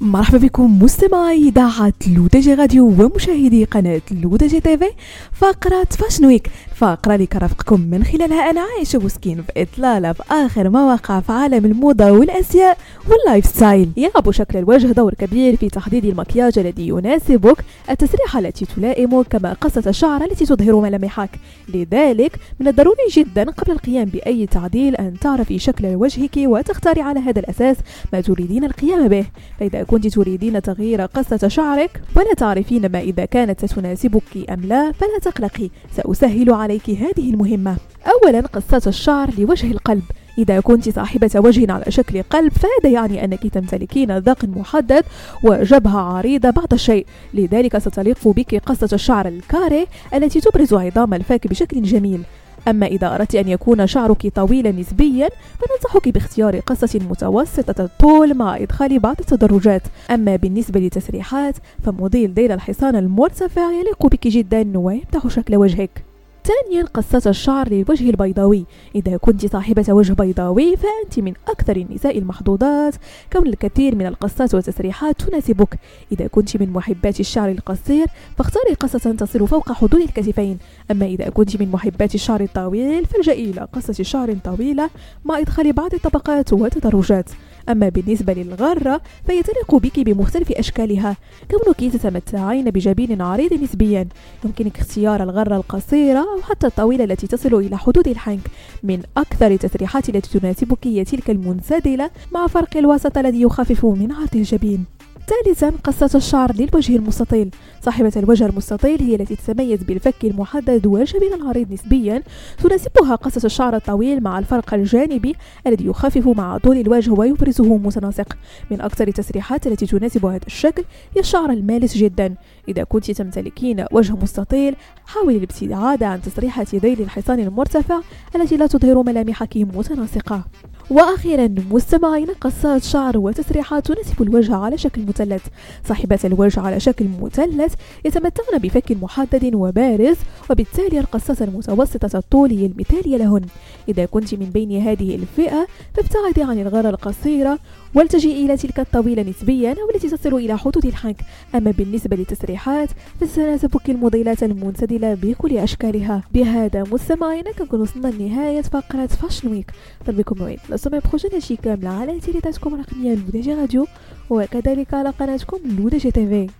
مرحبا بكم مستمعي إذاعة لودجي راديو ومشاهدي قناة لودجي تيفي فقرة Fashion Week فقره اللي كرافقكم من خلالها؟ أنا عايشة بوسكين في إطلالة في آخر مواقع في عالم الموضة والازياء وال lifestyle. يلعب شكل الوجه دور كبير في تحديد المكياج الذي يناسبك. التسريحه التي تلائمك كما قصه الشعر التي تظهر ملامحك. لذلك من الضروري جدا قبل القيام بأي تعديل أن تعرفي شكل وجهك وتختاري على هذا الأساس ما تريدين القيام به. فإذا كنت تريدين تغيير قصة شعرك ولا تعرفين ما إذا كانت ستناسبك أم لا فلا تقلقي. سأسهل عليك هذه المهمة. أولا قصة الشعر لوجه القلب. إذا كنت صاحبة وجه على شكل قلب فهذا يعني أنك تمتلكين ذاق محدد وجبهة عريضة بعض الشيء. لذلك ستليق بك قصة الشعر الكاري التي تبرز عظام الفك بشكل جميل. أما إذا أردت أن يكون شعرك طويلا نسبيا فننصحك باختيار قصة متوسطة الطول مع إدخال بعض التدرجات. أما بالنسبة للتسريحات فموديل ديل الحصان المرتفع يليق بك جدا ويمدح شكل وجهك. ثانيا قصة الشعر للوجه البيضاوي. إذا كنت صاحبة وجه بيضاوي فأنت من أكثر النساء المحظوظات. كون الكثير من القصات والتسريحات تناسبك. إذا كنت من محبات الشعر القصير فاختاري قصة تصل فوق حدود الكتفين. أما إذا كنت من محبات الشعر الطويل فالجئي إلى قصة شعر طويلة مع إدخال بعض الطبقات والتدرجات. أما بالنسبة للغارة فهي تليق بك بمختلف أشكالها كونك تتمتعين بجبين عريض نسبيا. يمكنك اختيار الغرة القصيرة أو حتى الطويلة التي تصل إلى حدود الحنك. من أكثر التسريحات التي تناسبك هي تلك المنسدلة مع فرق الوسط الذي يخفف من عرض الجبين. ثالثا قصة الشعر للوجه المستطيل. صاحبة الوجه المستطيل هي التي تتميز بالفك المحدد والجبين العريض نسبيا. تناسبها قصة الشعر الطويل مع الفرق الجانبي الذي يخفف مع طول الوجه ويبرزه متناسق. من أكثر التسريحات التي تناسب هذا الشكل هي الشعر المالس جدا. إذا كنت تمتلكين وجه مستطيل حاولي الابتعاد عن تسريحة ذيل الحصان المرتفع التي لا تظهر ملامحك متناسقة. وأخيرا مستمعين قصات شعر وتسريحات تناسب الوجه على شكل مثلث. صاحبة الوجه على شكل مثلث يتمتعن بفك محدد وبارز وبالتالي القصات المتوسطة الطول هي المثالية لهن. إذا كنت من بين هذه الفئة فابتعدي عن الغرة القصيرة والتجئي إلى تلك الطويلة نسبيا والتي تصل إلى حدود الحنك. أما بالنسبة للتسريحات فتتناسبك الموديلات المنسدلة بكل أشكالها. بهذا مستمعينا كنكون وصلنا لنهاية فقرة Fashion Week بكم موعد la semaine prochaine هادشي كاملة. على تيليتاتكم الرقمية لودجي راديو وكذلك على قناتكم لودجي تيفي